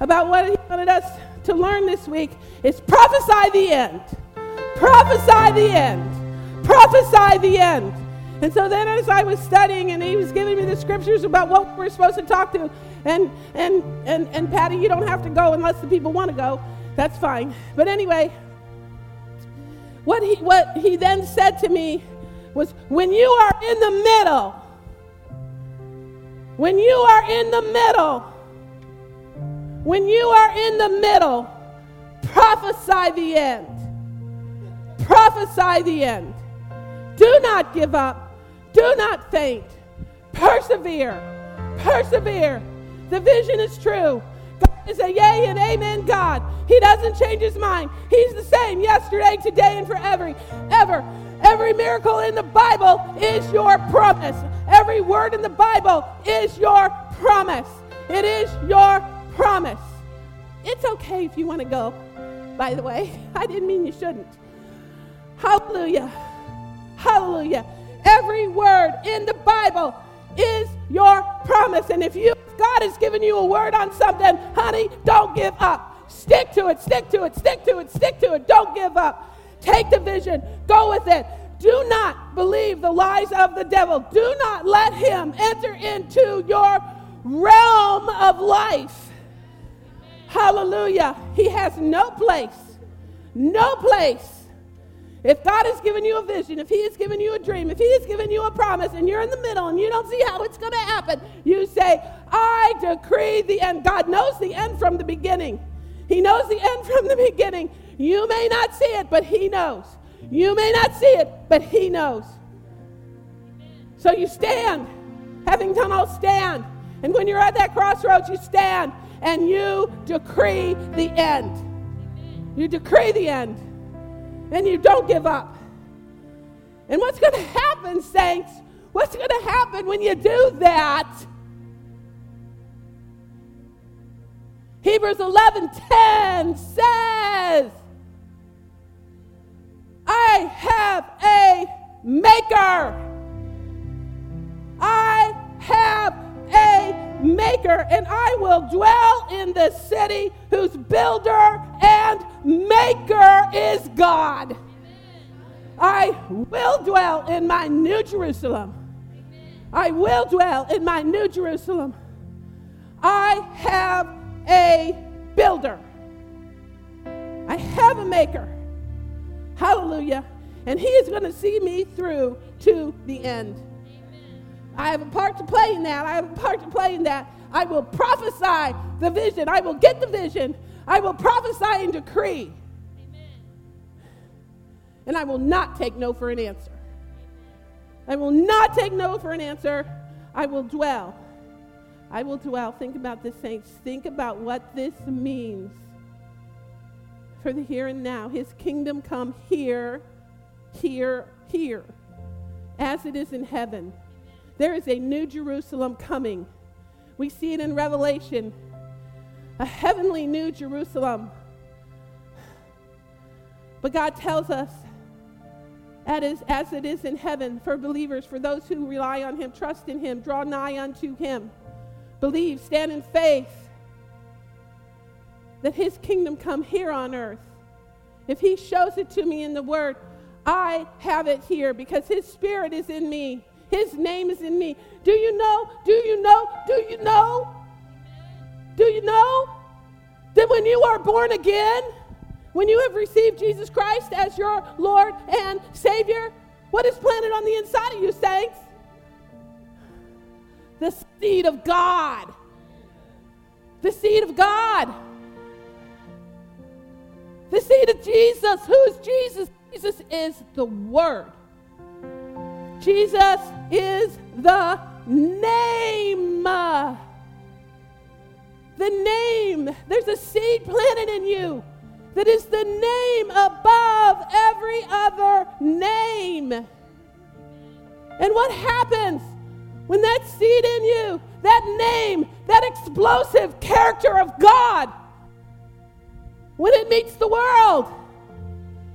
about what he wanted us to learn this week is prophesy the end. Prophesy the end. Prophesy the end. And so then as I was studying and he was giving me the scriptures about what we're supposed to talk to, and and and and Patty, you don't have to go unless the people want to go. That's fine. But anyway, what he what he then said to me was when you are in the middle, when you are in the middle, when you are in the middle, prophesy the end. Prophesy the end. Do not give up. Do not faint. Persevere. Persevere. The vision is true. God is a yea and amen God. He doesn't change his mind. He's the same yesterday, today, and forever. Ever. Every miracle in the Bible is your promise. Every word in the Bible is your promise. It is your promise. It's okay if you want to go, by the way. I didn't mean you shouldn't. Hallelujah. Hallelujah. Every word in the Bible is your promise. And if you God has given you a word on something, honey, don't give up. Stick to it, stick to it, stick to it, stick to it. Don't give up. Take the vision, go with it. Do not believe the lies of the devil. Do not let him enter into your realm of life. Hallelujah. He has no place. No place. If God has given you a vision, if He has given you a dream, if He has given you a promise, and you're in the middle and you don't see how it's going to happen, you say, I decree the end. God knows the end from the beginning. He knows the end from the beginning. You may not see it, but He knows. You may not see it, but He knows. So you stand, having done all stand. And when you're at that crossroads, you stand and you decree the end. You decree the end. And you don't give up. And what's going to happen, saints? What's going to happen when you do that? Hebrews 11:10 says, I have a maker. I have maker, and I will dwell in the city whose builder and maker is God. I will dwell in my new Jerusalem. I will dwell in my new Jerusalem. I have a builder. I have a maker. Hallelujah. And he is going to see me through to the end. I have a part to play in that. I have a part to play in that. I will prophesy the vision. I will get the vision. I will prophesy and decree. Amen. And I will not take no for an answer. I will not take no for an answer. I will dwell. I will dwell. Think about this, saints. Think about what this means for the here and now. His kingdom come here, here, here, as it is in heaven. There is a new Jerusalem coming. We see it in Revelation a heavenly new Jerusalem. But God tells us, as, it is in heaven for believers, for those who rely on Him, trust in Him, draw nigh unto Him, believe, stand in faith, that His kingdom come here on earth. If He shows it to me in the Word, I have it here because His Spirit is in me. His name is in me. Do you know? Do you know? Do you know? Do you know that when you are born again, when you have received Jesus Christ as your Lord and Savior, what is planted on the inside of you, saints? The seed of God. The seed of God. The seed of Jesus. Who is Jesus? Jesus is the Word. Jesus is the name. The name. There's a seed planted in you that is the name above every other name. And what happens when that seed in you, that name, that explosive character of God, when it meets the world,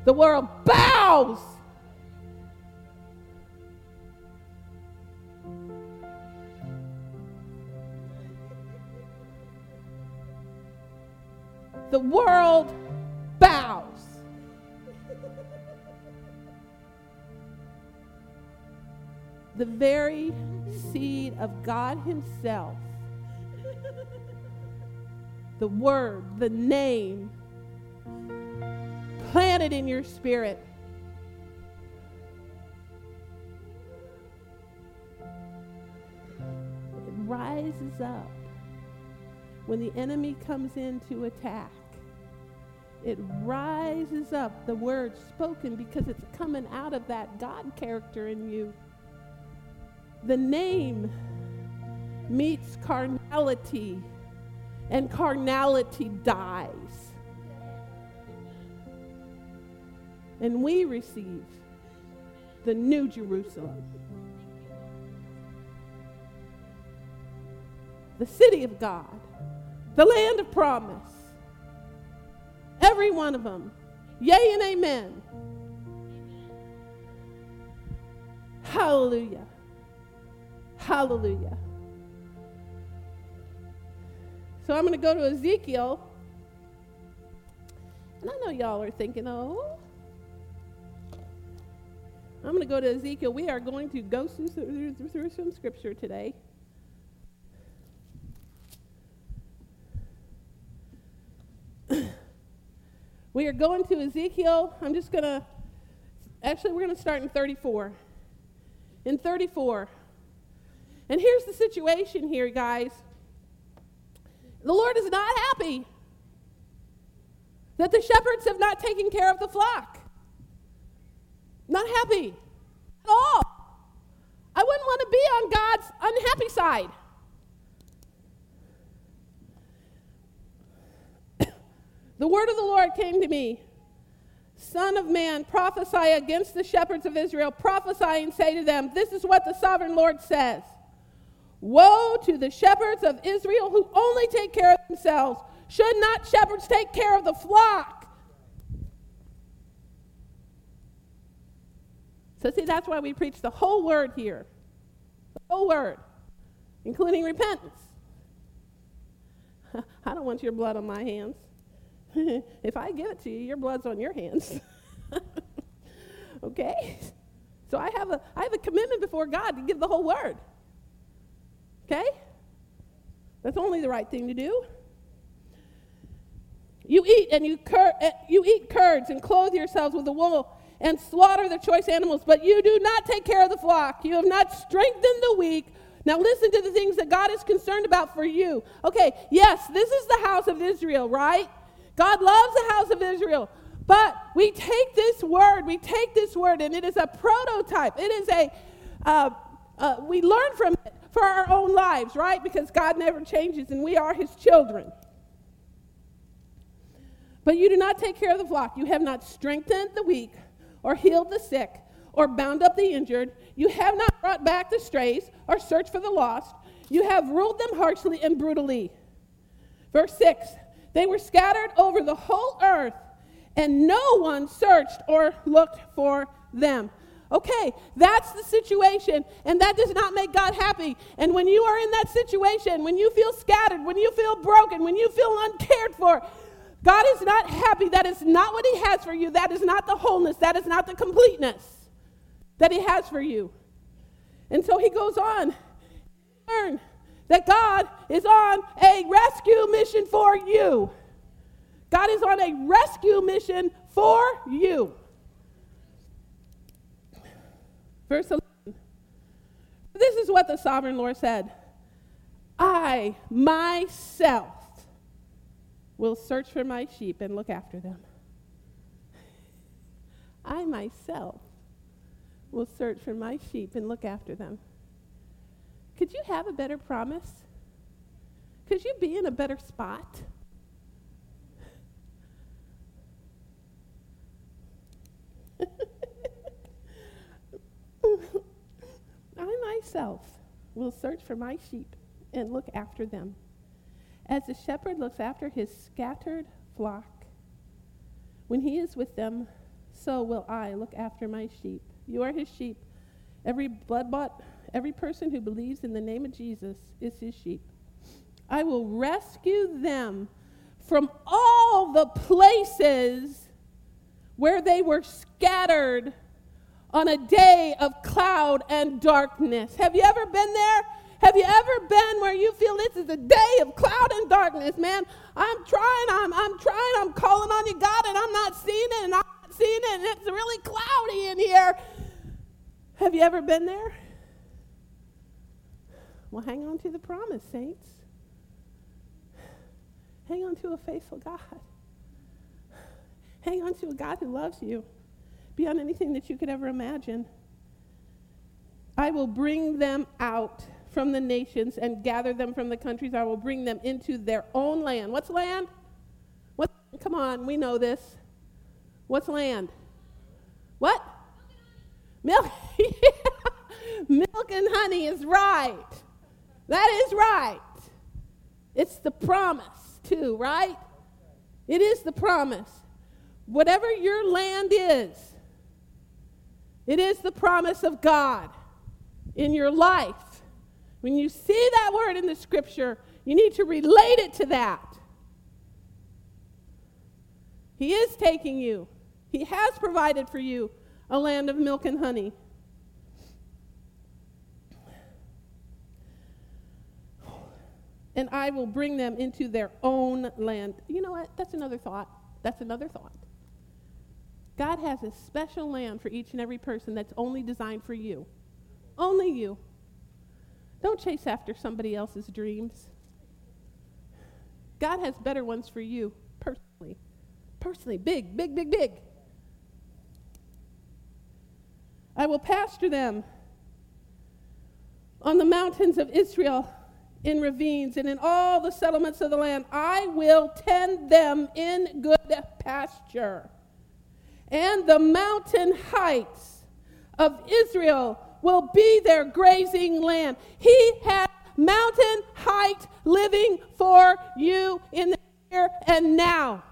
the world bows the world bows. the very seed of God Himself, the Word, the name, planted in your spirit. It rises up when the enemy comes in to attack. It rises up, the word spoken, because it's coming out of that God character in you. The name meets carnality, and carnality dies. And we receive the new Jerusalem, the city of God, the land of promise. Every one of them. Yea and amen. Hallelujah. Hallelujah. So I'm going to go to Ezekiel. And I know y'all are thinking, oh, I'm going to go to Ezekiel. We are going to go through some scripture today. We are going to Ezekiel. I'm just going to, actually, we're going to start in 34. In 34. And here's the situation here, guys. The Lord is not happy that the shepherds have not taken care of the flock. Not happy at all. I wouldn't want to be on God's unhappy side. The word of the Lord came to me Son of man, prophesy against the shepherds of Israel. Prophesy and say to them, This is what the sovereign Lord says. Woe to the shepherds of Israel who only take care of themselves. Should not shepherds take care of the flock? So, see, that's why we preach the whole word here. The whole word, including repentance. I don't want your blood on my hands. if I give it to you, your blood's on your hands. okay? So I have a I have a commitment before God to give the whole word. Okay? That's only the right thing to do. You eat and you, cur- eh, you eat curds and clothe yourselves with the wool and slaughter the choice animals, but you do not take care of the flock. You have not strengthened the weak. Now listen to the things that God is concerned about for you. Okay, yes, this is the house of Israel, right? God loves the house of Israel. But we take this word, we take this word, and it is a prototype. It is a, uh, uh, we learn from it for our own lives, right? Because God never changes and we are his children. But you do not take care of the flock. You have not strengthened the weak, or healed the sick, or bound up the injured. You have not brought back the strays, or searched for the lost. You have ruled them harshly and brutally. Verse 6 They were scattered over the whole earth, and no one searched or looked for them. Okay, that's the situation, and that does not make God happy. And when you are in that situation, when you feel scattered, when you feel broken, when you feel uncared for, God is not happy. That is not what He has for you. That is not the wholeness. That is not the completeness that He has for you. And so He goes on. That God is on a rescue mission for you. God is on a rescue mission for you. Verse 11. This is what the sovereign Lord said I myself will search for my sheep and look after them. I myself will search for my sheep and look after them. Could you have a better promise? Could you be in a better spot? I myself will search for my sheep and look after them. As the shepherd looks after his scattered flock, when he is with them, so will I look after my sheep. You are his sheep. Every blood bought, every person who believes in the name of Jesus is his sheep. I will rescue them from all the places where they were scattered on a day of cloud and darkness. Have you ever been there? Have you ever been where you feel this is a day of cloud and darkness, man? I'm trying, I'm, I'm trying, I'm calling on you, God, and I'm not seeing it, and I'm not seeing it, and it's really cloudy in here. Have you ever been there? Well, hang on to the promise, saints. Hang on to a faithful God. Hang on to a God who loves you beyond anything that you could ever imagine. I will bring them out from the nations and gather them from the countries. I will bring them into their own land. What's land? What? Come on, we know this. What's land? What? Milk. Milk and honey is right. That is right. It's the promise, too, right? It is the promise. Whatever your land is, it is the promise of God in your life. When you see that word in the scripture, you need to relate it to that. He is taking you, He has provided for you a land of milk and honey. And I will bring them into their own land. You know what? That's another thought. That's another thought. God has a special land for each and every person that's only designed for you. Only you. Don't chase after somebody else's dreams. God has better ones for you personally. Personally, big, big, big, big. I will pasture them on the mountains of Israel in ravines and in all the settlements of the land. I will tend them in good pasture. And the mountain heights of Israel will be their grazing land. He has mountain height living for you in the here and now.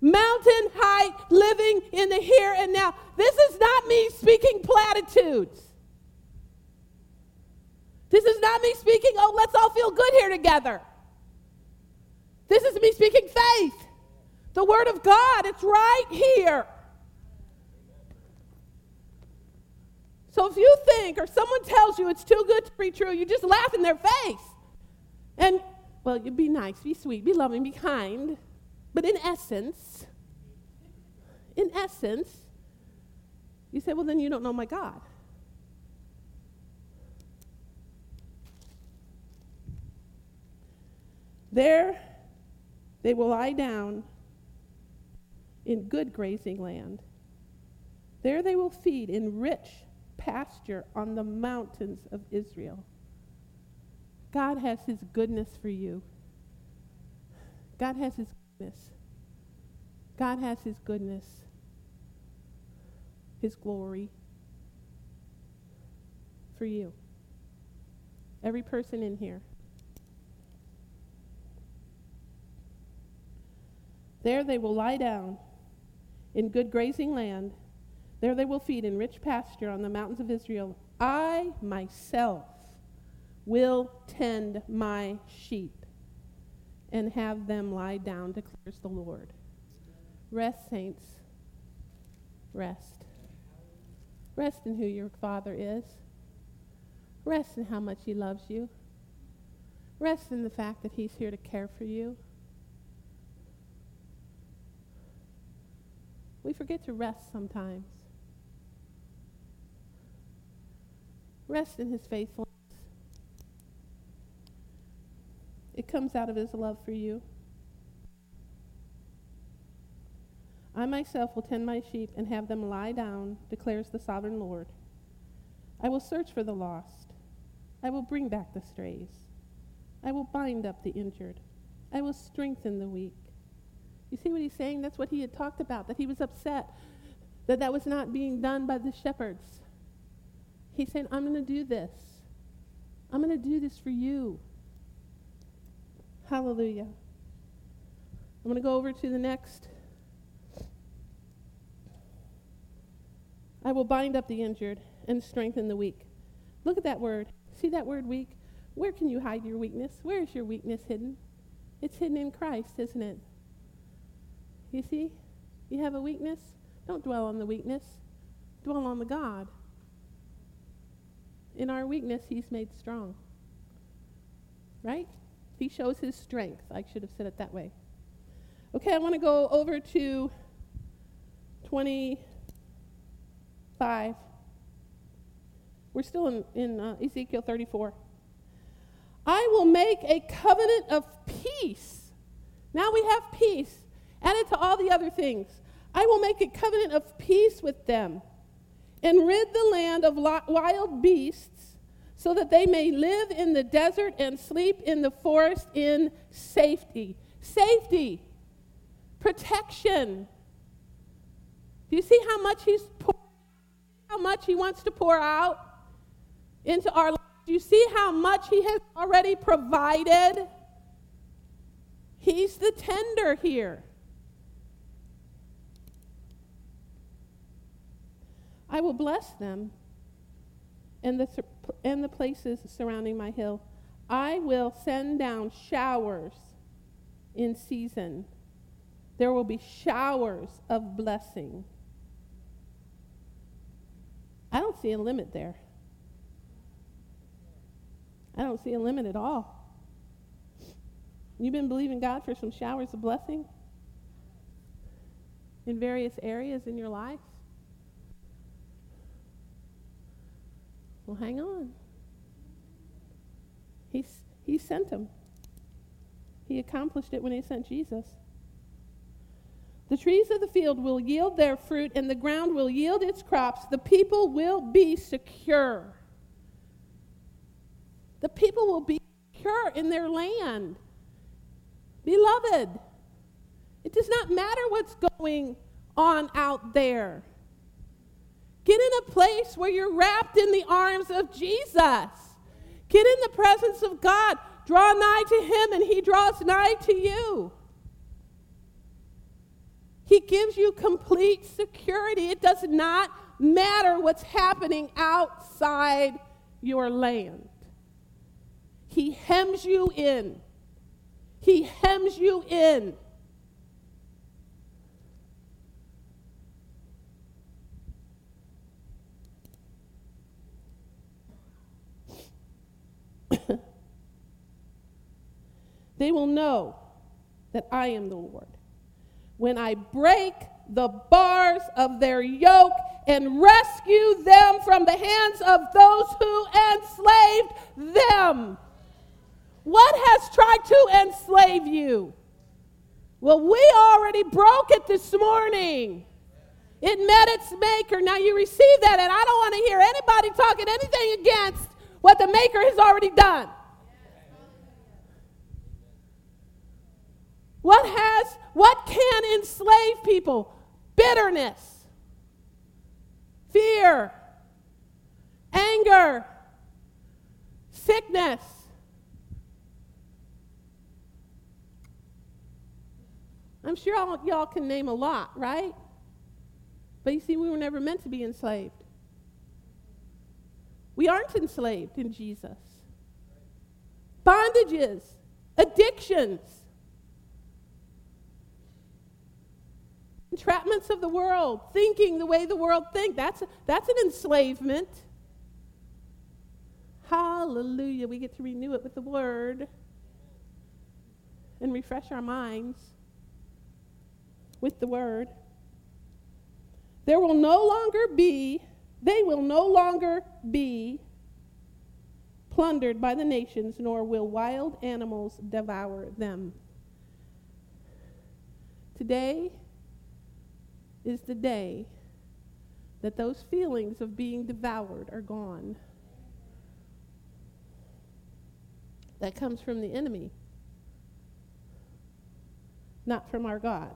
Mountain height living in the here and now. This is not me speaking platitudes. This is not me speaking, oh, let's all feel good here together. This is me speaking faith. The Word of God, it's right here. So if you think or someone tells you it's too good to be true, you just laugh in their face. And, well, you be nice, be sweet, be loving, be kind. But in essence, in essence, you say, well, then you don't know my God. There they will lie down in good grazing land. There they will feed in rich pasture on the mountains of Israel. God has his goodness for you. God has his goodness. God has his goodness, his glory for you. Every person in here. There they will lie down in good grazing land. There they will feed in rich pasture on the mountains of Israel. I myself will tend my sheep and have them lie down, declares the Lord. Rest, saints. Rest. Rest in who your Father is. Rest in how much He loves you. Rest in the fact that He's here to care for you. We forget to rest sometimes. Rest in his faithfulness. It comes out of his love for you. I myself will tend my sheep and have them lie down, declares the sovereign Lord. I will search for the lost. I will bring back the strays. I will bind up the injured. I will strengthen the weak. You see what he's saying? That's what he had talked about, that he was upset that that was not being done by the shepherds. He's saying, I'm going to do this. I'm going to do this for you. Hallelujah. I'm going to go over to the next. I will bind up the injured and strengthen the weak. Look at that word. See that word weak? Where can you hide your weakness? Where is your weakness hidden? It's hidden in Christ, isn't it? You see? You have a weakness? Don't dwell on the weakness, dwell on the God. In our weakness, He's made strong. Right? He shows His strength. I should have said it that way. Okay, I want to go over to 25. We're still in, in uh, Ezekiel 34. I will make a covenant of peace. Now we have peace added to all the other things. I will make a covenant of peace with them and rid the land of wild beasts so that they may live in the desert and sleep in the forest in safety. Safety protection. Do you see how much he's pour, how much he wants to pour out into our lives? Do you see how much he has already provided? He's the tender here. I will bless them and the, and the places surrounding my hill. I will send down showers in season there will be showers of blessing. I don't see a limit there. I don't see a limit at all. You've been believing God for some showers of blessing in various areas in your life? Well, hang on. He's, he sent them. He accomplished it when he sent Jesus. The trees of the field will yield their fruit, and the ground will yield its crops. The people will be secure. The people will be secure in their land. Beloved, it does not matter what's going on out there. Get in a place where you're wrapped in the arms of Jesus. Get in the presence of God. Draw nigh to Him, and He draws nigh to you. He gives you complete security. It does not matter what's happening outside your land. He hems you in. He hems you in. they will know that I am the Lord when I break the bars of their yoke and rescue them from the hands of those who enslaved them. What has tried to enslave you? Well, we already broke it this morning. It met its maker. Now you receive that, and I don't want to hear anybody talking anything against what the maker has already done. What has what can enslave people? Bitterness, fear, anger, sickness. I'm sure all, y'all can name a lot, right? But you see, we were never meant to be enslaved. We aren't enslaved in Jesus. Bondages, addictions, entrapments of the world, thinking the way the world thinks. That's, that's an enslavement. Hallelujah. We get to renew it with the word and refresh our minds with the word. There will no longer be, they will no longer be plundered by the nations, nor will wild animals devour them. Today, is the day that those feelings of being devoured are gone. That comes from the enemy, not from our God.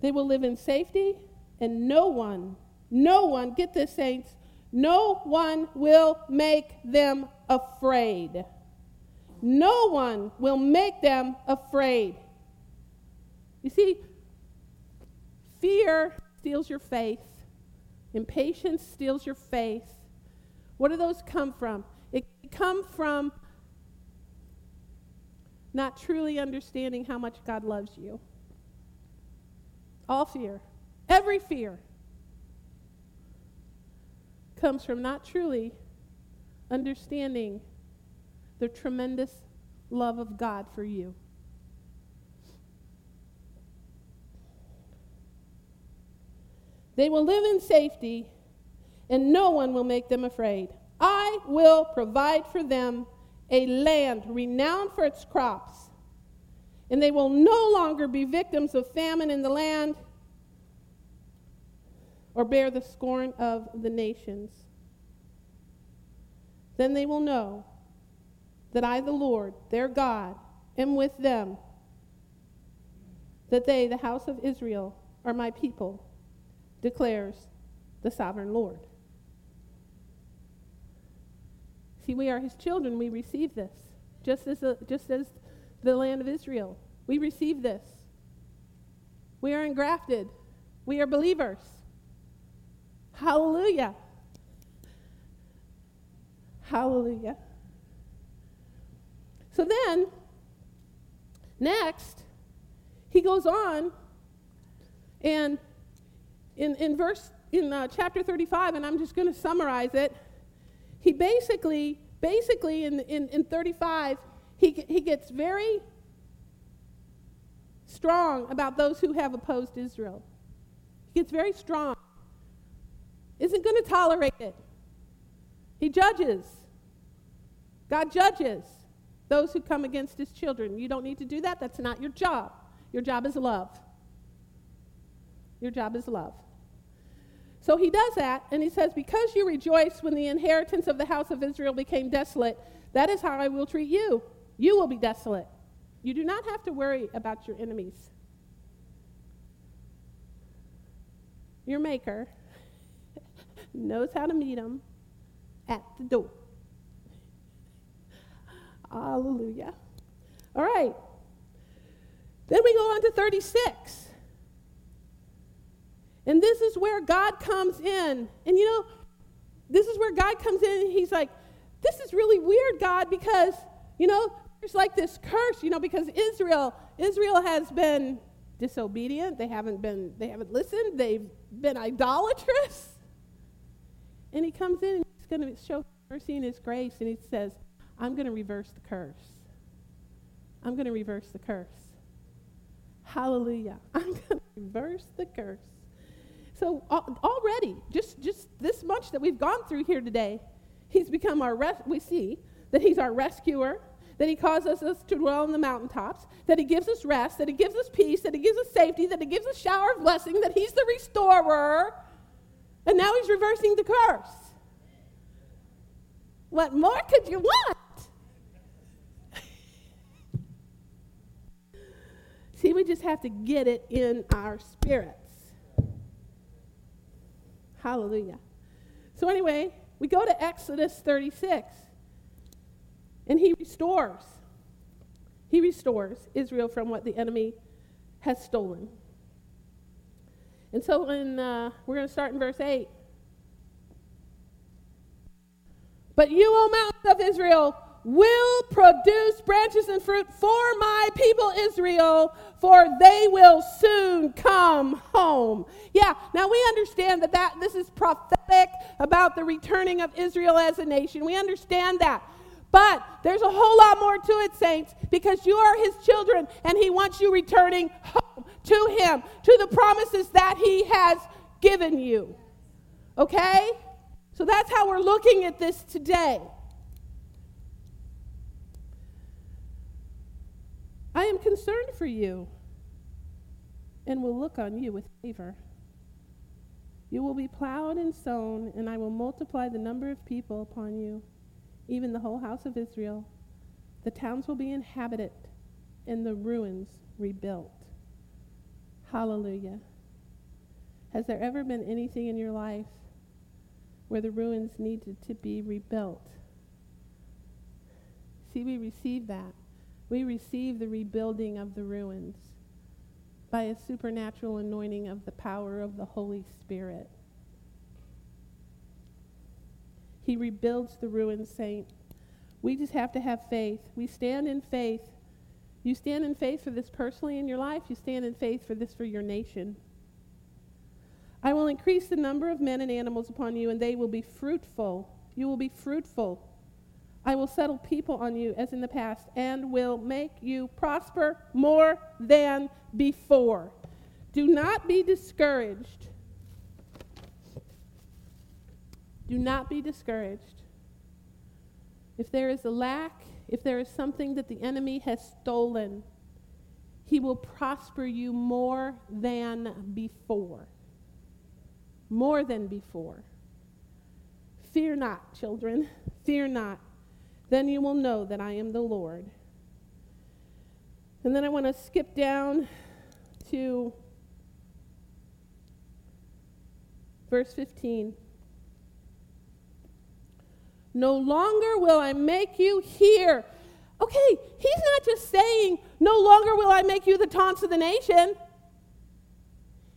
They will live in safety, and no one, no one, get this, saints, no one will make them afraid. No one will make them afraid. You see, fear steals your faith, impatience steals your faith. What do those come from? It come from not truly understanding how much God loves you. All fear, every fear, comes from not truly understanding the tremendous love of God for you. They will live in safety, and no one will make them afraid. I will provide for them a land renowned for its crops, and they will no longer be victims of famine in the land or bear the scorn of the nations. Then they will know that I, the Lord, their God, am with them, that they, the house of Israel, are my people, declares the sovereign Lord. See, we are his children. We receive this, just as, a, just as the land of Israel. We receive this. We are engrafted. We are believers. Hallelujah. Hallelujah. So then, next, he goes on, and in, in verse, in uh, chapter 35, and I'm just going to summarize it, he basically, basically in, in, in 35, he, he gets very strong about those who have opposed Israel. He gets very strong. Isn't going to tolerate it. He judges. God judges those who come against his children. You don't need to do that. That's not your job. Your job is love. Your job is love. So he does that, and he says, Because you rejoiced when the inheritance of the house of Israel became desolate, that is how I will treat you. You will be desolate. You do not have to worry about your enemies. Your maker knows how to meet them at the door. Hallelujah. All right. Then we go on to 36. And this is where God comes in. And you know, this is where God comes in and he's like, this is really weird, God, because, you know, there's like this curse, you know, because Israel, Israel has been disobedient. They haven't been, they haven't listened. They've been idolatrous. And he comes in and he's going to show mercy and his grace, and he says, I'm going to reverse the curse. I'm going to reverse the curse. Hallelujah. I'm going to reverse the curse. So already, just, just this much that we've gone through here today, he's become our, res- we see that he's our rescuer, that he causes us to dwell in the mountaintops, that he gives us rest, that he gives us peace, that he gives us safety, that he gives us shower of blessing, that he's the restorer, and now he's reversing the curse. What more could you want? See, we just have to get it in our spirits. Hallelujah. So, anyway, we go to Exodus 36, and he restores. He restores Israel from what the enemy has stolen. And so, in, uh, we're going to start in verse 8. But you, O mountains of Israel, will produce branches and fruit for my people Israel, for they will soon come home. Yeah, now we understand that, that this is prophetic about the returning of Israel as a nation. We understand that. But there's a whole lot more to it, saints, because you are his children and he wants you returning home to him, to the promises that he has given you. Okay? So that's how we're looking at this today. I am concerned for you and will look on you with favor. You will be plowed and sown, and I will multiply the number of people upon you, even the whole house of Israel. The towns will be inhabited, and the ruins rebuilt. Hallelujah. Has there ever been anything in your life where the ruins needed to be rebuilt? See, we receive that. We receive the rebuilding of the ruins by a supernatural anointing of the power of the Holy Spirit. He rebuilds the ruined saint. We just have to have faith. We stand in faith. You stand in faith for this personally in your life, you stand in faith for this for your nation. I will increase the number of men and animals upon you, and they will be fruitful. You will be fruitful. I will settle people on you as in the past, and will make you prosper more than before. Do not be discouraged. Do not be discouraged. If there is a lack, if there is something that the enemy has stolen, he will prosper you more than before. More than before. Fear not, children. Fear not. Then you will know that I am the Lord. And then I want to skip down to verse 15. No longer will I make you hear. Okay, he's not just saying, No longer will I make you the taunts of the nation.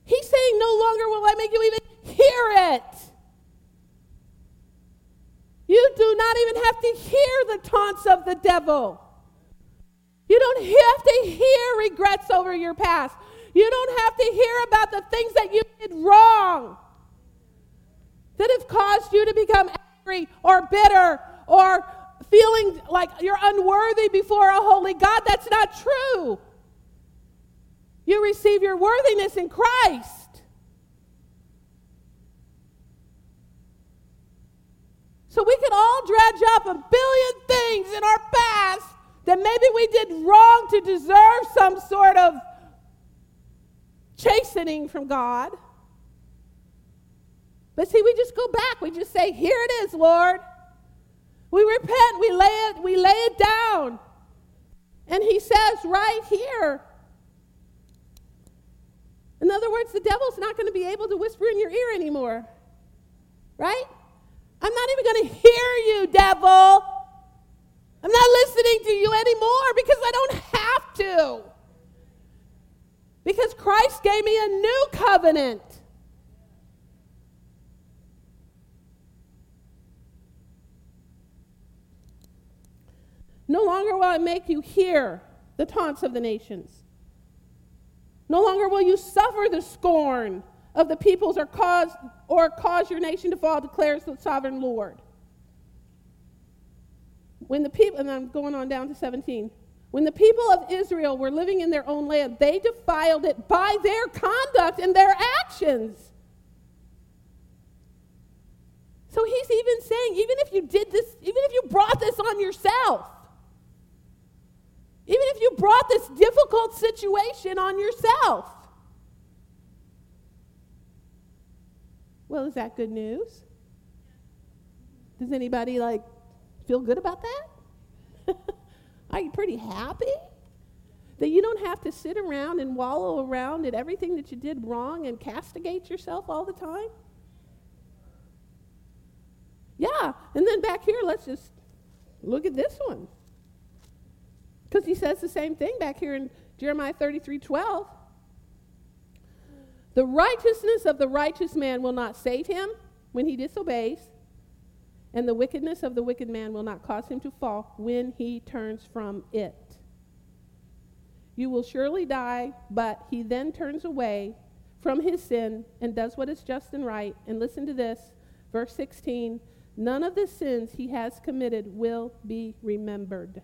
He's saying, No longer will I make you even hear it. You do not even have to hear the taunts of the devil. You don't have to hear regrets over your past. You don't have to hear about the things that you did wrong that have caused you to become angry or bitter or feeling like you're unworthy before a holy God. That's not true. You receive your worthiness in Christ. So we could all dredge up a billion things in our past that maybe we did wrong to deserve some sort of chastening from God. But see, we just go back. We just say, Here it is, Lord. We repent, we lay it, we lay it down. And he says right here. In other words, the devil's not going to be able to whisper in your ear anymore. Right? I'm not even going to hear you, devil. I'm not listening to you anymore because I don't have to. Because Christ gave me a new covenant. No longer will I make you hear the taunts of the nations. No longer will you suffer the scorn of the peoples or cause or cause your nation to fall, declares the sovereign Lord. When the people, and I'm going on down to 17. When the people of Israel were living in their own land, they defiled it by their conduct and their actions. So he's even saying, even if you did this, even if you brought this on yourself, even if you brought this difficult situation on yourself. Well, is that good news? Does anybody like feel good about that? Are you pretty happy? That you don't have to sit around and wallow around at everything that you did wrong and castigate yourself all the time? Yeah, and then back here, let's just look at this one. Because he says the same thing back here in Jeremiah 33 12. The righteousness of the righteous man will not save him when he disobeys, and the wickedness of the wicked man will not cause him to fall when he turns from it. You will surely die, but he then turns away from his sin and does what is just and right. And listen to this, verse 16 none of the sins he has committed will be remembered.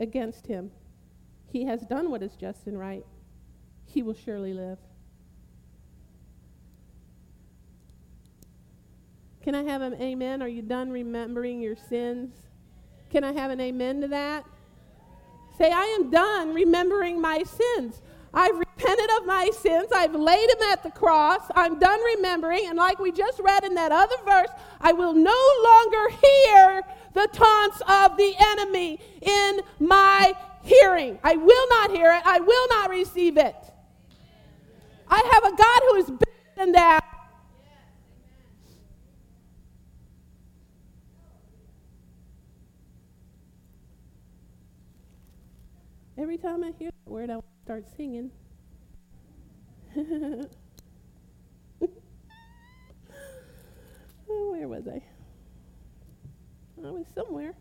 Against him. He has done what is just and right. He will surely live. Can I have an amen? Are you done remembering your sins? Can I have an amen to that? Say, I am done remembering my sins. I've repented of my sins. I've laid them at the cross. I'm done remembering. And like we just read in that other verse, I will no longer hear the taunts of the enemy in my hearing. I will not hear it. I will not receive it. I have a God who is bigger than that. Every time I hear that word, I start singing. Oh, was I? I was somewhere.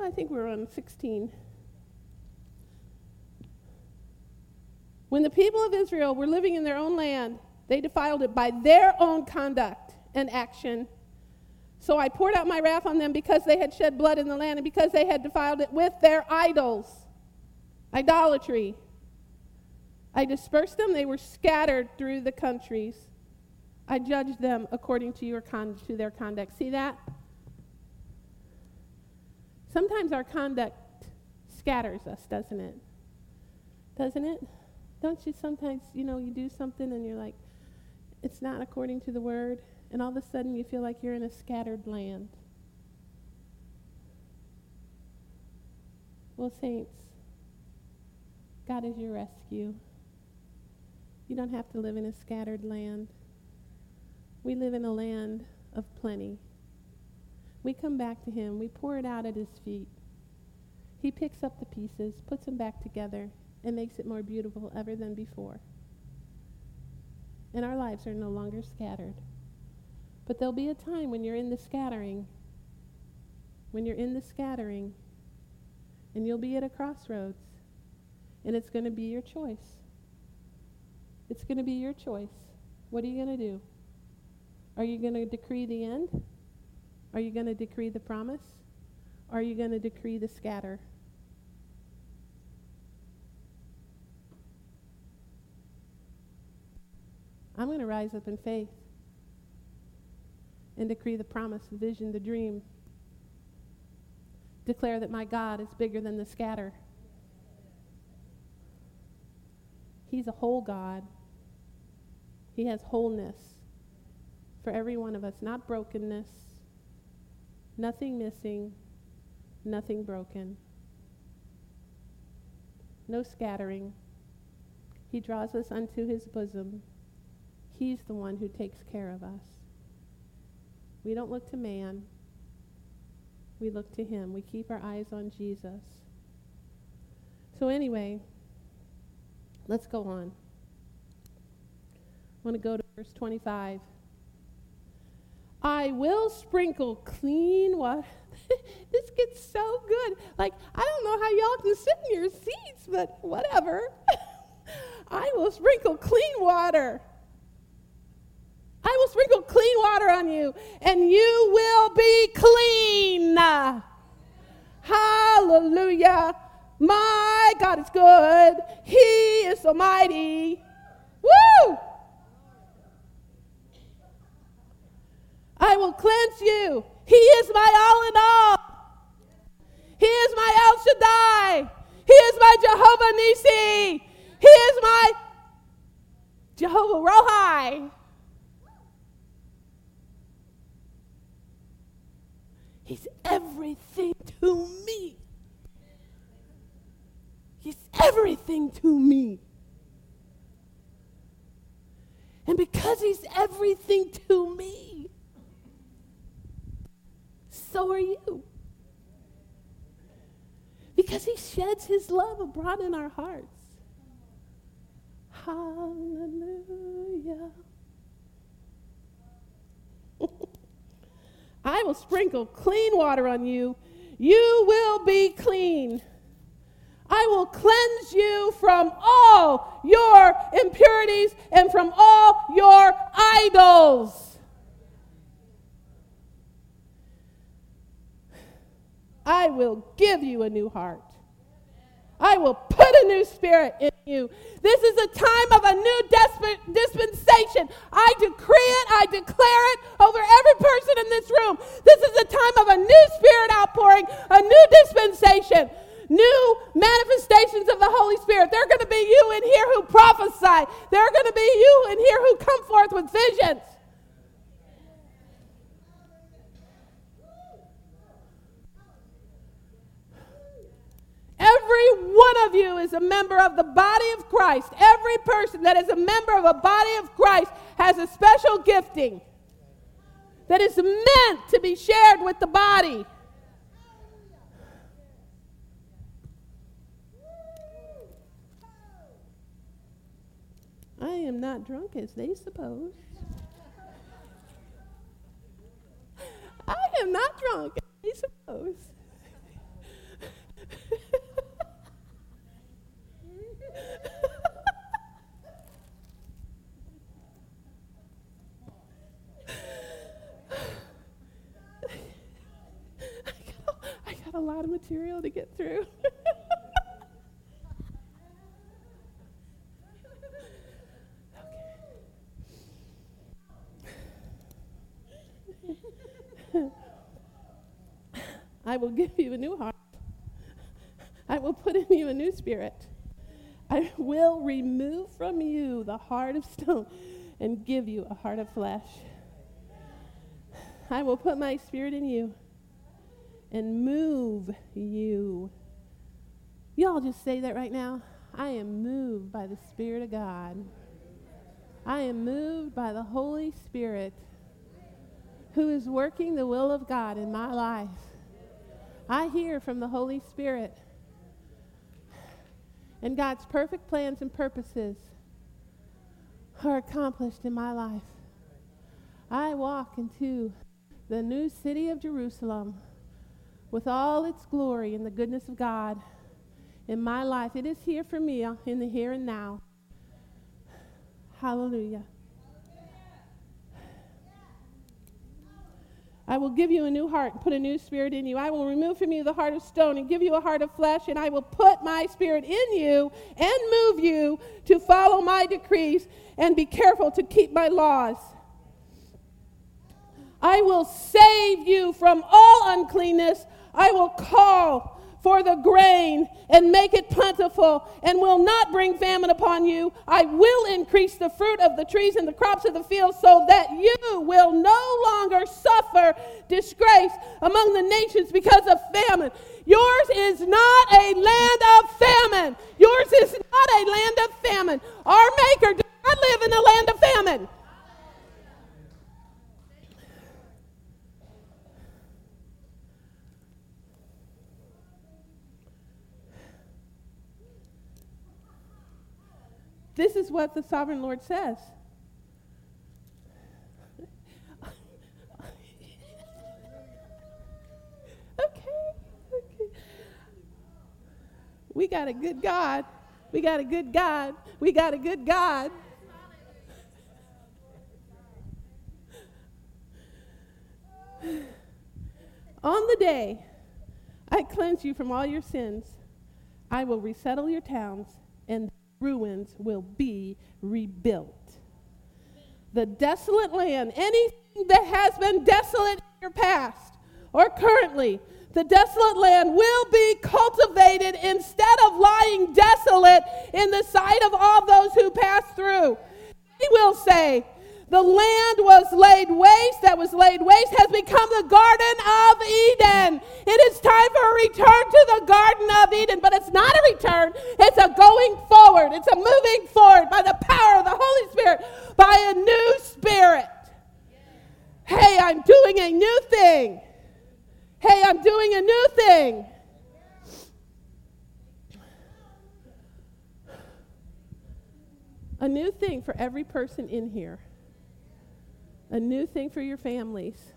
I think we're on 16. When the people of Israel were living in their own land, they defiled it by their own conduct and action. So I poured out my wrath on them because they had shed blood in the land and because they had defiled it with their idols. Idolatry. I dispersed them, they were scattered through the countries. I judged them according to, your con- to their conduct. See that? Sometimes our conduct scatters us, doesn't it? Doesn't it? Don't you sometimes, you know, you do something and you're like, it's not according to the word, and all of a sudden you feel like you're in a scattered land. Well, saints, God is your rescue. You don't have to live in a scattered land. We live in a land of plenty. We come back to Him, we pour it out at His feet. He picks up the pieces, puts them back together, and makes it more beautiful ever than before. And our lives are no longer scattered. But there'll be a time when you're in the scattering, when you're in the scattering, and you'll be at a crossroads, and it's going to be your choice. It's going to be your choice. What are you going to do? Are you going to decree the end? Are you going to decree the promise? Are you going to decree the scatter? I'm going to rise up in faith and decree the promise, the vision, the dream. Declare that my God is bigger than the scatter. He's a whole God. He has wholeness for every one of us, not brokenness, nothing missing, nothing broken, no scattering. He draws us unto his bosom. He's the one who takes care of us. We don't look to man. We look to him. We keep our eyes on Jesus. So, anyway, let's go on. I want to go to verse 25. I will sprinkle clean water. this gets so good. Like, I don't know how y'all can sit in your seats, but whatever. I will sprinkle clean water I will sprinkle clean water on you, and you will be clean. Hallelujah. My God is good. He is so mighty. Woo! I will cleanse you. He is my all in all. He is my El Shaddai. He is my Jehovah Nisi. He is my Jehovah Rohi. He's everything to me. Everything to me. And because He's everything to me, so are you. Because He sheds His love abroad in our hearts. Hallelujah. I will sprinkle clean water on you. You will be clean. I will cleanse you from all your impurities and from all your idols. I will give you a new heart. I will put a new spirit in you. This is a time of a new dispensation. I decree it, I declare it over every person in this room. This is a time of a new spirit outpouring, a new dispensation, new manifestations of the Holy Spirit. There are going to be you in here who prophesy, there are going to be you in here who come forth with visions. Every one of you is a member of the body of Christ. Every person that is a member of a body of Christ has a special gifting that is meant to be shared with the body. I am not drunk as they suppose. I am not drunk as they suppose. I got a lot of material to get through. I will give you a new heart. I will put in you a new spirit. I will remove from you the heart of stone and give you a heart of flesh. I will put my spirit in you and move you. Y'all just say that right now. I am moved by the Spirit of God. I am moved by the Holy Spirit who is working the will of God in my life. I hear from the Holy Spirit. And God's perfect plans and purposes are accomplished in my life. I walk into the new city of Jerusalem with all its glory and the goodness of God in my life. It is here for me uh, in the here and now. Hallelujah. I will give you a new heart and put a new spirit in you. I will remove from you the heart of stone and give you a heart of flesh, and I will put my spirit in you and move you to follow my decrees and be careful to keep my laws. I will save you from all uncleanness. I will call for the grain and make it plentiful and will not bring famine upon you. I will increase the fruit of the trees and the crops of the field so that you will no longer suffer disgrace among the nations because of famine. Yours is not a land of famine. Yours is not a land of famine. Our Maker does not live in a land of famine. This is what the sovereign Lord says. We got a good God. We got a good God. We got a good God. On the day I cleanse you from all your sins, I will resettle your towns and ruins will be rebuilt. The desolate land, anything that has been desolate in your past or currently, the desolate land will be cultivated instead of lying desolate in the sight of all those who pass through. He will say, the land was laid waste, that was laid waste, has become the Garden of Eden. It is time for a return to the Garden of Eden, but it's not a return, it's a going forward. It's a moving forward by the power of the Holy Spirit, by a new spirit. Hey, I'm doing a new thing. Hey, I'm doing a new thing. A new thing for every person in here a new thing for your families.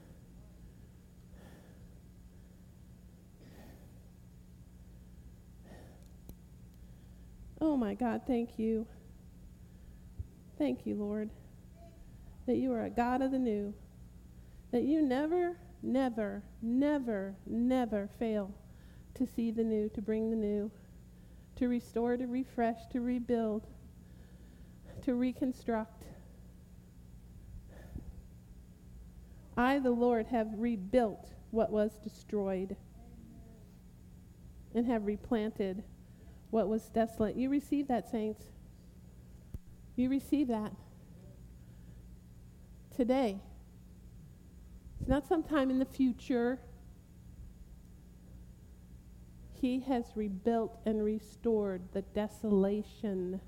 Oh my God, thank you. Thank you, Lord, that you are a God of the new, that you never, never, never, never fail to see the new, to bring the new, to restore, to refresh, to rebuild, to reconstruct. I, the Lord, have rebuilt what was destroyed and have replanted what was desolate. You receive that, saints. You receive that today. It's not sometime in the future. He has rebuilt and restored the desolation,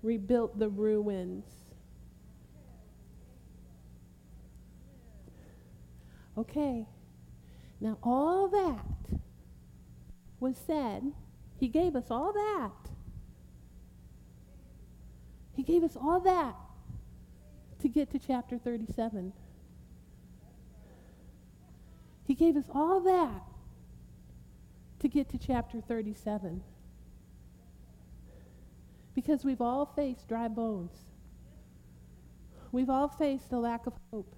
rebuilt the ruins. Okay, now all that was said. He gave us all that. He gave us all that to get to chapter 37. He gave us all that to get to chapter 37. Because we've all faced dry bones. We've all faced a lack of hope.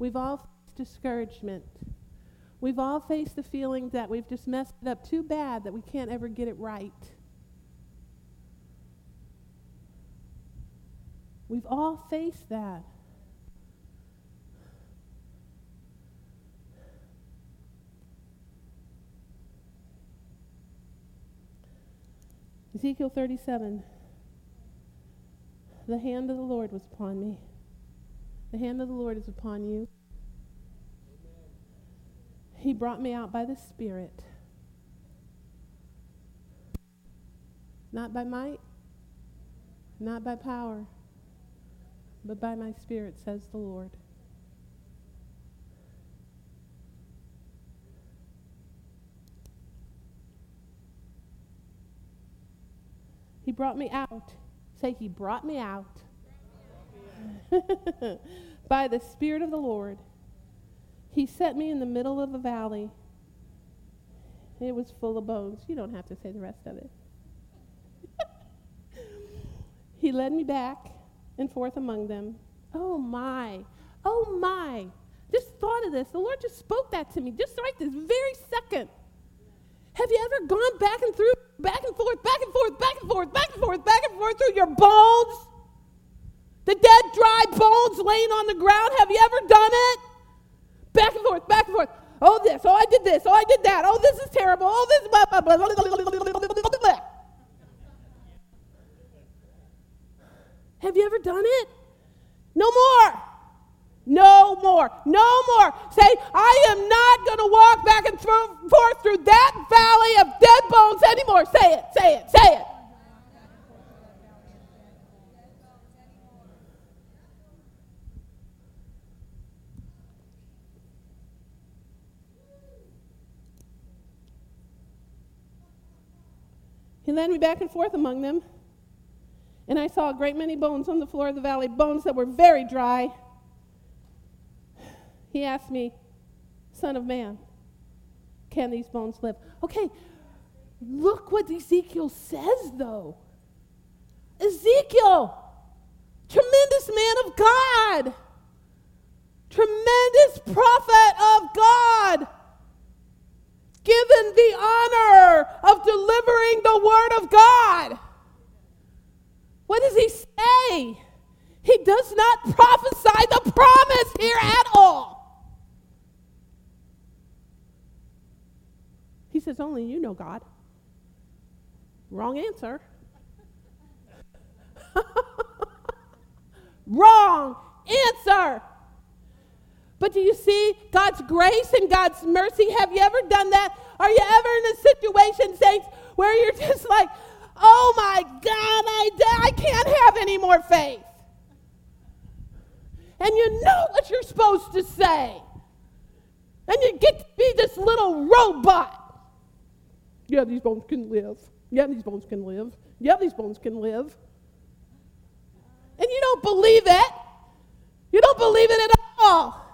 We've all discouragement. We've all faced the feeling that we've just messed it up too bad that we can't ever get it right. We've all faced that. Ezekiel 37. The hand of the Lord was upon me. The hand of the Lord is upon you. He brought me out by the Spirit. Not by might, not by power, but by my Spirit, says the Lord. He brought me out. Say, He brought me out by the Spirit of the Lord. He set me in the middle of a valley. It was full of bones. You don't have to say the rest of it. he led me back and forth among them. Oh my, oh my. Just thought of this. The Lord just spoke that to me just right this very second. Have you ever gone back and through, back and forth, back and forth, back and forth, back and forth, back and forth through your bones? The dead, dry bones laying on the ground. Have you ever done it? Back and forth, back and forth. Oh, this. Oh, I did this. Oh, I did that. Oh, this is terrible. Oh, this. Blah, blah, blah, blah, blah, blah. Have you ever done it? No more. No more. No more. Say, I am not going to walk back and forth through that valley of dead bones anymore. Say it, say it, say it. He led me back and forth among them, and I saw a great many bones on the floor of the valley, bones that were very dry he asked me, Son of man, can these bones live? Okay, look what Ezekiel says, though. Ezekiel, tremendous man of God, tremendous prophet of God, given the honor of delivering the word of God. What does he say? He does not prophesy the promise here at all. He says, Only you know God. Wrong answer. Wrong answer. But do you see God's grace and God's mercy? Have you ever done that? Are you ever in a situation, saints, where you're just like, oh my God, I, I can't have any more faith? And you know what you're supposed to say. And you get to be this little robot. Yeah, these bones can live. Yeah, these bones can live. Yeah, these bones can live. And you don't believe it. You don't believe it at all.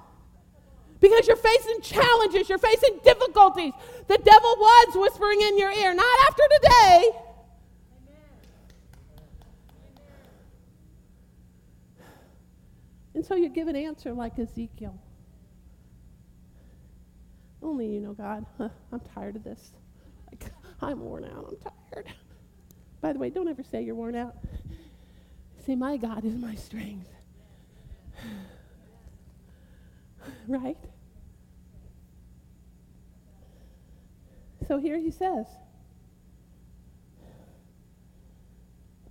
Because you're facing challenges, you're facing difficulties. The devil was whispering in your ear, not after today. And so you give an answer like Ezekiel. Only you know, God. Huh, I'm tired of this. I'm worn out. I'm tired. By the way, don't ever say you're worn out. Say, My God is my strength. right? So here he says,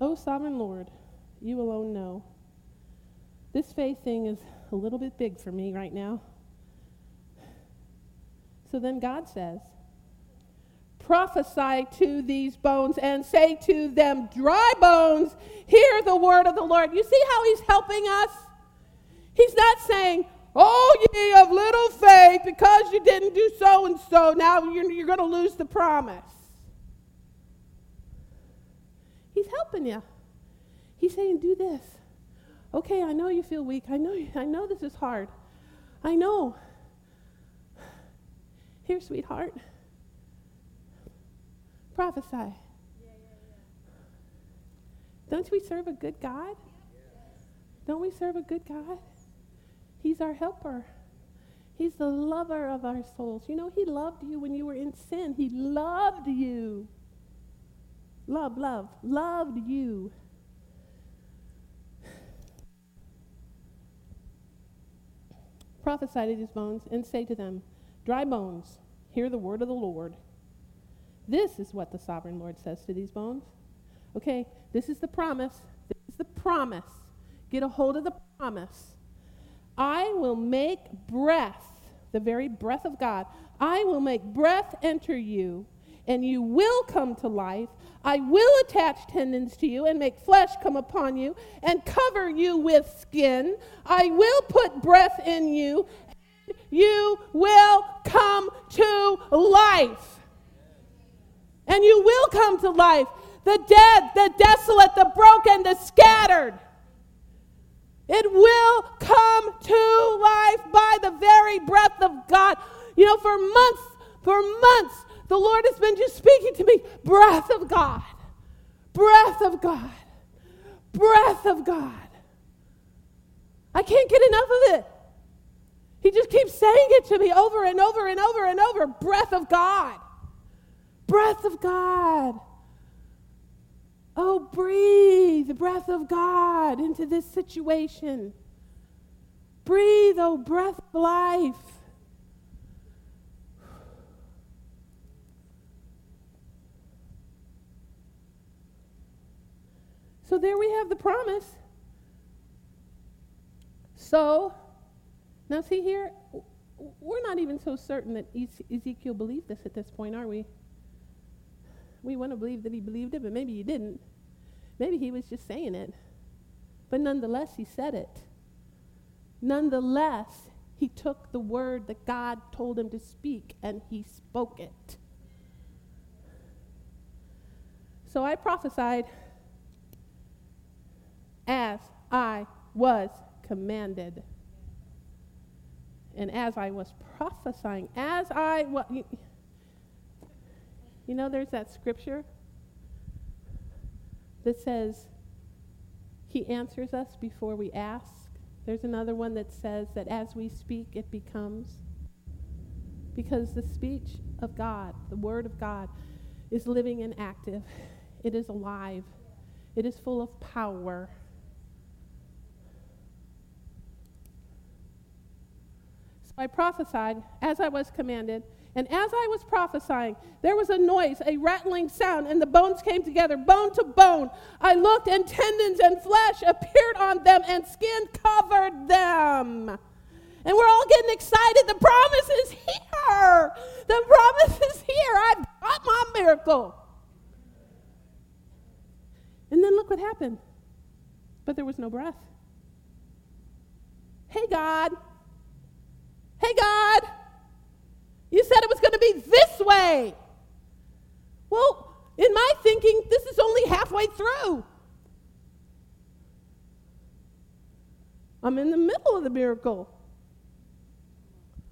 O sovereign Lord, you alone know. This faith thing is a little bit big for me right now. So then God says, prophesy to these bones and say to them, Dry bones, hear the word of the Lord. You see how he's helping us? He's not saying, Oh, ye of little faith, because you didn't do so and so, now you're, you're going to lose the promise. He's helping you. He's saying, do this. Okay, I know you feel weak. I know, I know this is hard. I know. Here, sweetheart. Prophesy. Yeah, yeah, yeah. Don't we serve a good God? Don't we serve a good God? He's our helper. He's the lover of our souls. You know, He loved you when you were in sin. He loved you. Love, love, loved you. Prophesy to these bones and say to them, Dry bones, hear the word of the Lord. This is what the sovereign Lord says to these bones. Okay, this is the promise. This is the promise. Get a hold of the promise. I will make breath, the very breath of God, I will make breath enter you, and you will come to life. I will attach tendons to you and make flesh come upon you and cover you with skin. I will put breath in you. And you will come to life. And you will come to life. The dead, the desolate, the broken, the scattered. It will come to life by the very breath of God. You know, for months, for months, the Lord has been just speaking to me breath of God, breath of God, breath of God. I can't get enough of it. He just keeps saying it to me over and over and over and over breath of God, breath of God. Oh, breathe the breath of God into this situation. Breathe, oh, breath of life. So there we have the promise. So, now see here, we're not even so certain that Ezekiel believed this at this point, are we? We want to believe that he believed it, but maybe he didn't. Maybe he was just saying it. But nonetheless, he said it. Nonetheless, he took the word that God told him to speak and he spoke it. So I prophesied as I was commanded. And as I was prophesying, as I was. You know, there's that scripture that says, He answers us before we ask. There's another one that says that as we speak, it becomes. Because the speech of God, the Word of God, is living and active, it is alive, it is full of power. So I prophesied as I was commanded and as I was prophesying, there was a noise, a rattling sound, and the bones came together, bone to bone. I looked, and tendons and flesh appeared on them, and skin covered them. And we're all getting excited. The promise is here. The promise is here. I've got my miracle. And then look what happened. But there was no breath. Hey, God. Hey, God. You said it was going to be this way. Well, in my thinking, this is only halfway through. I'm in the middle of the miracle.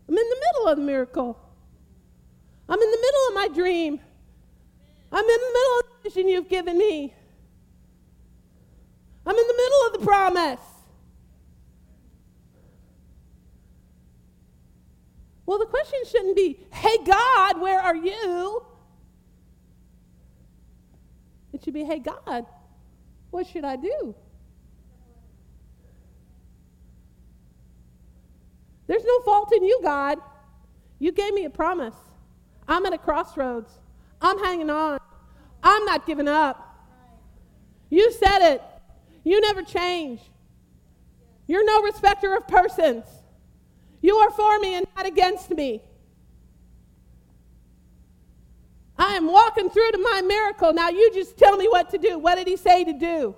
I'm in the middle of the miracle. I'm in the middle of my dream. I'm in the middle of the vision you've given me. I'm in the middle of the promise. Well, the question shouldn't be, hey, God, where are you? It should be, hey, God, what should I do? There's no fault in you, God. You gave me a promise. I'm at a crossroads. I'm hanging on. I'm not giving up. You said it. You never change. You're no respecter of persons. You are for me and not against me. I am walking through to my miracle. Now you just tell me what to do. What did he say to do?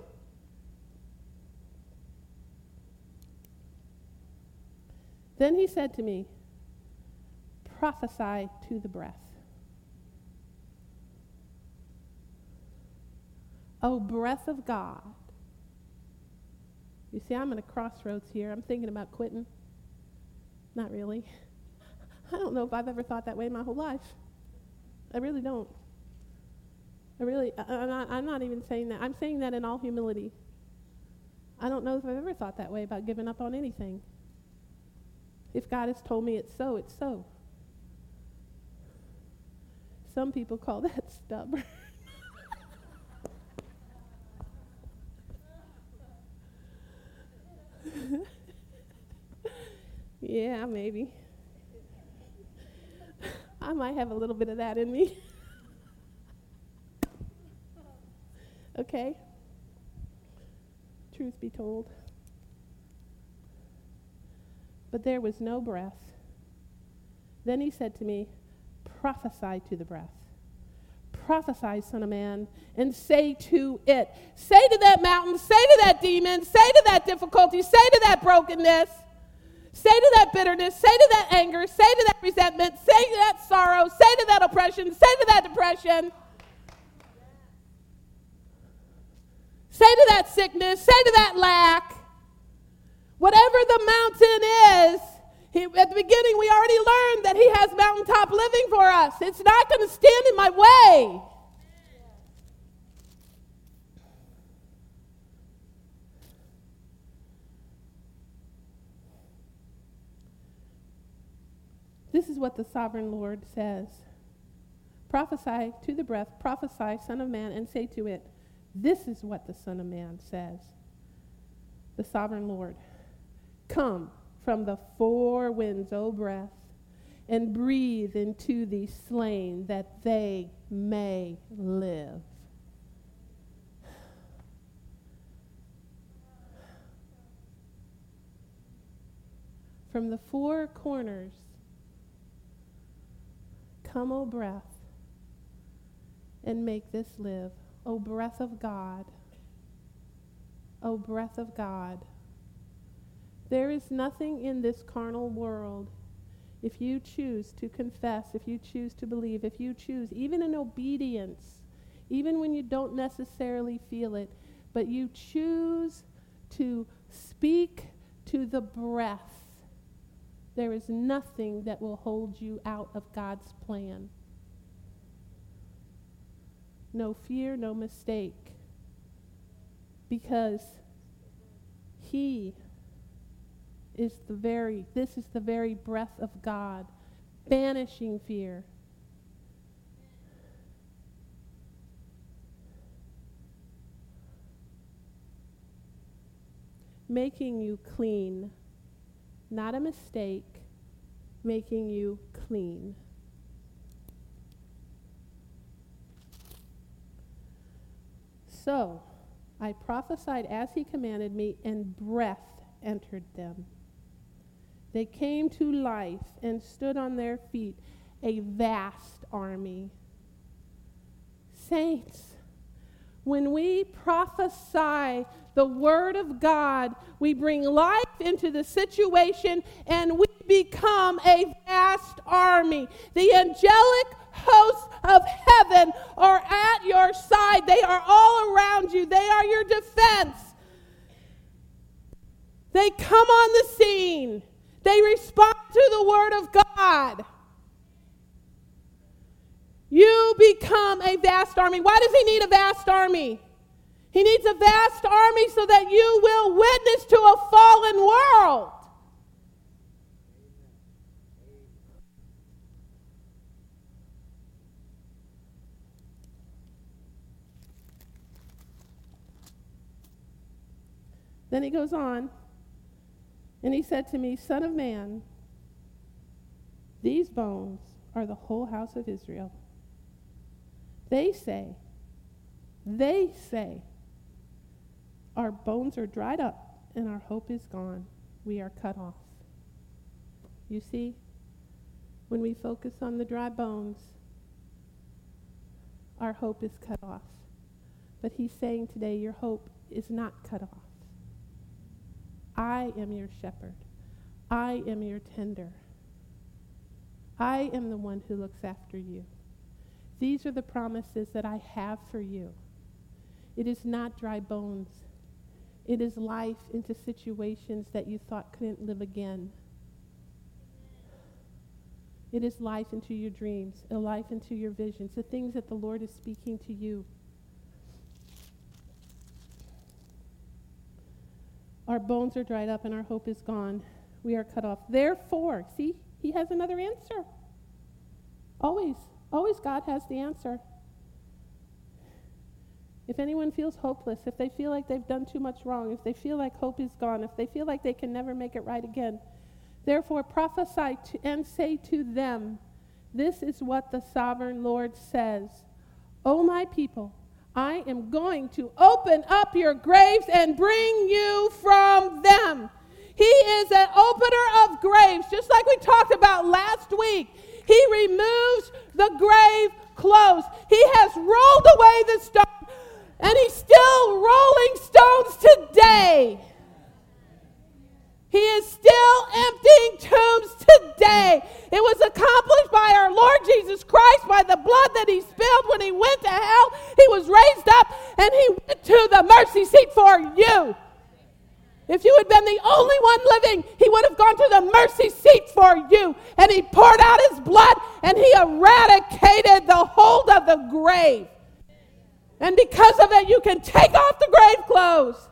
Then he said to me, Prophesy to the breath. O breath of God, You see, I'm at a crossroads here. I'm thinking about quitting. Not really. I don't know if I've ever thought that way my whole life. I really don't. I really, I'm not, I'm not even saying that. I'm saying that in all humility. I don't know if I've ever thought that way about giving up on anything. If God has told me it's so, it's so. Some people call that stubborn. Yeah, maybe. I might have a little bit of that in me. okay? Truth be told. But there was no breath. Then he said to me, Prophesy to the breath. Prophesy, Son of Man, and say to it. Say to that mountain, say to that demon, say to that difficulty, say to that brokenness, say to that bitterness, say to that anger, say to that resentment, say to that sorrow, say to that oppression, say to that depression. Say to that sickness, say to that lack, whatever the mountain is, he, at the beginning, we already learned that He has mountaintop living for us. It's not going to stand in my way. This is what the sovereign Lord says Prophesy to the breath, prophesy, Son of Man, and say to it, This is what the Son of Man says. The sovereign Lord, come from the four winds, O breath, and breathe into these slain that they may live. From the four corners, come, O breath, and make this live. O breath of God, O breath of God. There is nothing in this carnal world. If you choose to confess, if you choose to believe, if you choose, even in obedience, even when you don't necessarily feel it, but you choose to speak to the breath, there is nothing that will hold you out of God's plan. No fear, no mistake. Because He is the very, this is the very breath of God, banishing fear. Making you clean, not a mistake, making you clean. So I prophesied as he commanded me, and breath entered them. They came to life and stood on their feet, a vast army. Saints, when we prophesy the word of God, we bring life into the situation and we become a vast army. The angelic hosts of heaven are at your side, they are all around you, they are your defense. They come on the scene. They respond to the Word of God. You become a vast army. Why does he need a vast army? He needs a vast army so that you will witness to a fallen world. Then he goes on. And he said to me, Son of man, these bones are the whole house of Israel. They say, they say, our bones are dried up and our hope is gone. We are cut off. You see, when we focus on the dry bones, our hope is cut off. But he's saying today, your hope is not cut off. I am your shepherd. I am your tender. I am the one who looks after you. These are the promises that I have for you. It is not dry bones. It is life into situations that you thought couldn't live again. It is life into your dreams, a life into your visions, the things that the Lord is speaking to you. Our bones are dried up and our hope is gone. We are cut off. Therefore, see, he has another answer. Always, always God has the answer. If anyone feels hopeless, if they feel like they've done too much wrong, if they feel like hope is gone, if they feel like they can never make it right again, Therefore prophesy to, and say to them, This is what the sovereign Lord says. O my people, I am going to open up your graves and bring you from them. He is an opener of graves, just like we talked about last week. He removes the grave clothes. He has rolled away the stone, and he's still rolling stones today. He is still emptying tombs today. It was accomplished by our Lord Jesus Christ by the blood that he spilled when he went to hell. He was raised up and he went to the mercy seat for you. If you had been the only one living, he would have gone to the mercy seat for you. And he poured out his blood and he eradicated the hold of the grave. And because of it, you can take off the grave clothes.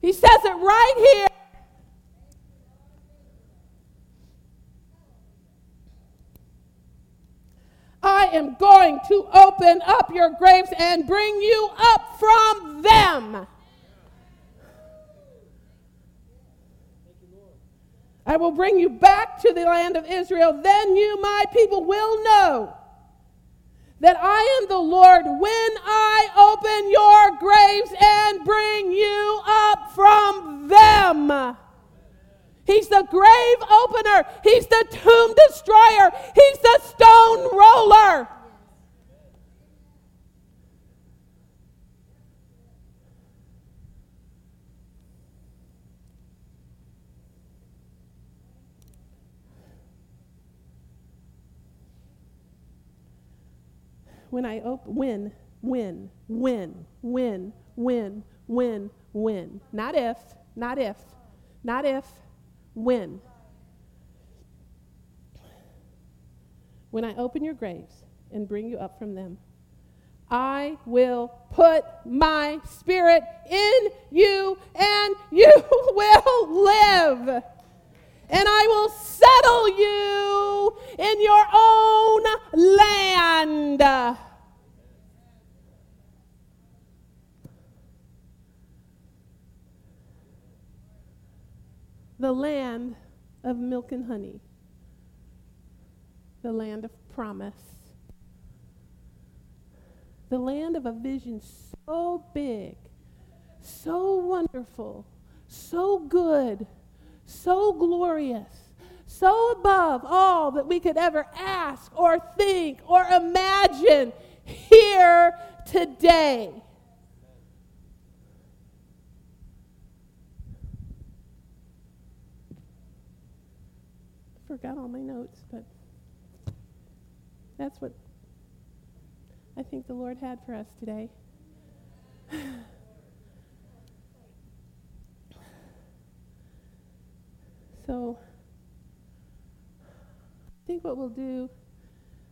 He says it right here. I am going to open up your graves and bring you up from them. I will bring you back to the land of Israel. Then you, my people, will know that I am the Lord when I open your graves and bring you up from them. He's the grave opener. He's the tomb destroyer. He's the stone roller. When I open, win, win, win, win, win, win. Not if, not if, not if, win. When I open your graves and bring you up from them, I will put my spirit in you and you will live. And I will settle you in your own land. the land of milk and honey, the land of promise, the land of a vision so big, so wonderful, so good, so glorious, so above all that we could ever ask or think or imagine here today. forgot all my notes, but that's what I think the Lord had for us today. so, I think what we'll do,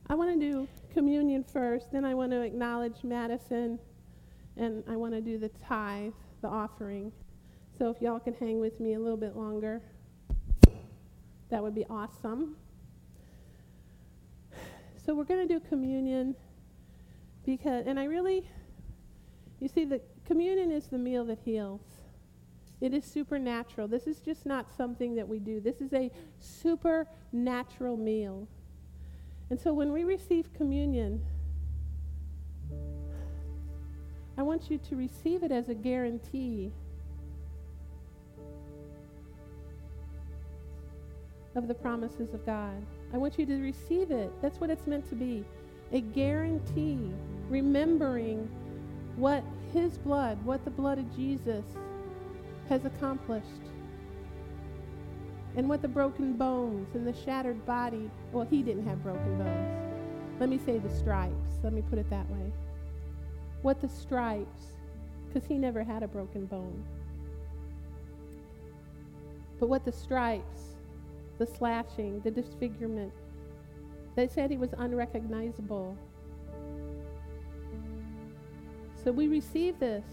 I want to do communion first, then I want to acknowledge Madison, and I want to do the tithe, the offering. So, if y'all can hang with me a little bit longer. That would be awesome. So we're going to do communion because, and I really, you see, the communion is the meal that heals. It is supernatural. This is just not something that we do. This is a supernatural meal. And so when we receive communion, I want you to receive it as a guarantee of the promises of God. I want you to receive it. That's what it's meant to be a guarantee, remembering what His blood, what the blood of Jesus has accomplished, and what the broken bones and the shattered body. Well, He didn't have broken bones. Let me say the stripes. Let me put it that way. What the stripes because he never had a broken bone. But what the stripes, the slashing, the disfigurement, they said he was unrecognizable. So we receive this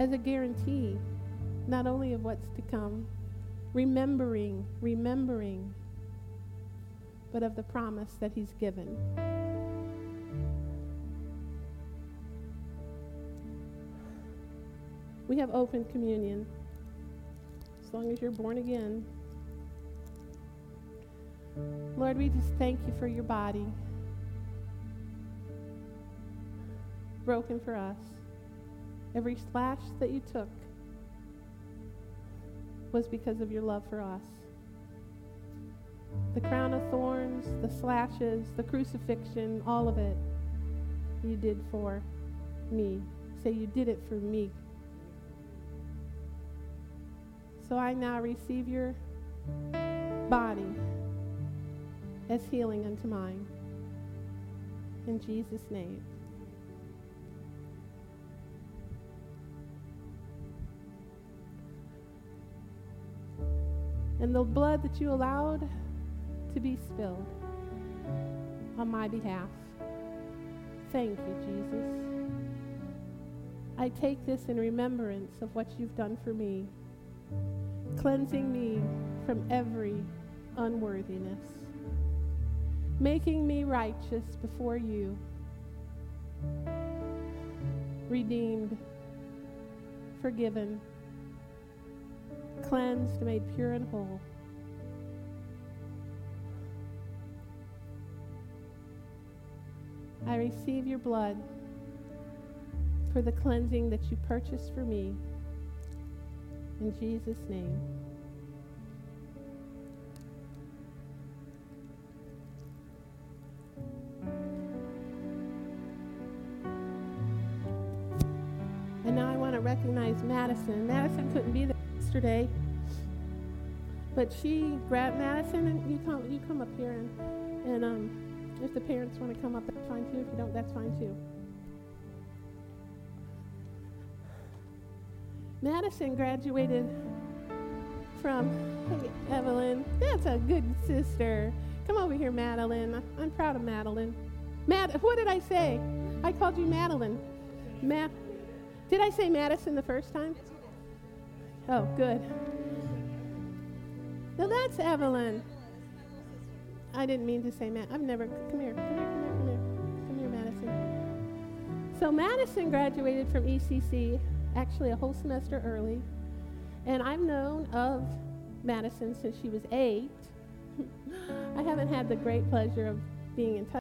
as a guarantee, not only of what's to come, remembering, remembering, but of the promise that he's given. We have open communion as long as you're born again. Lord, we just thank you for your body broken for us. Every slash that you took was because of your love for us. The crown of thorns, the slashes, the crucifixion, all of it, you did for me. Say, you did it for me. So I now receive your body as healing unto mine. In Jesus' name. And the blood that you allowed to be spilled on my behalf. Thank you, Jesus. I take this in remembrance of what you've done for me, cleansing me from every unworthiness, making me righteous before you, redeemed, forgiven, cleansed, made pure and whole. I receive your blood for the cleansing that you purchased for me. In Jesus' name. And now I want to recognize Madison. Madison couldn't be there yesterday, but she grabbed Madison and you come you come up here and and um, if the parents want to come up, that's fine too. If you don't, that's fine too. Madison graduated from hey, Evelyn. That's a good sister. Come over here, Madeline. I'm proud of Madeline. Mad, what did I say? I called you Madeline. Matt. Did I say Madison the first time? Oh, good. Now that's Evelyn. I didn't mean to say Matt. I've never. Come here. Come here. Come here. Come here. Come here, Madison. So Madison graduated from ECC actually a whole semester early, and I've known of Madison since she was eight. I haven't had the great pleasure of being in touch.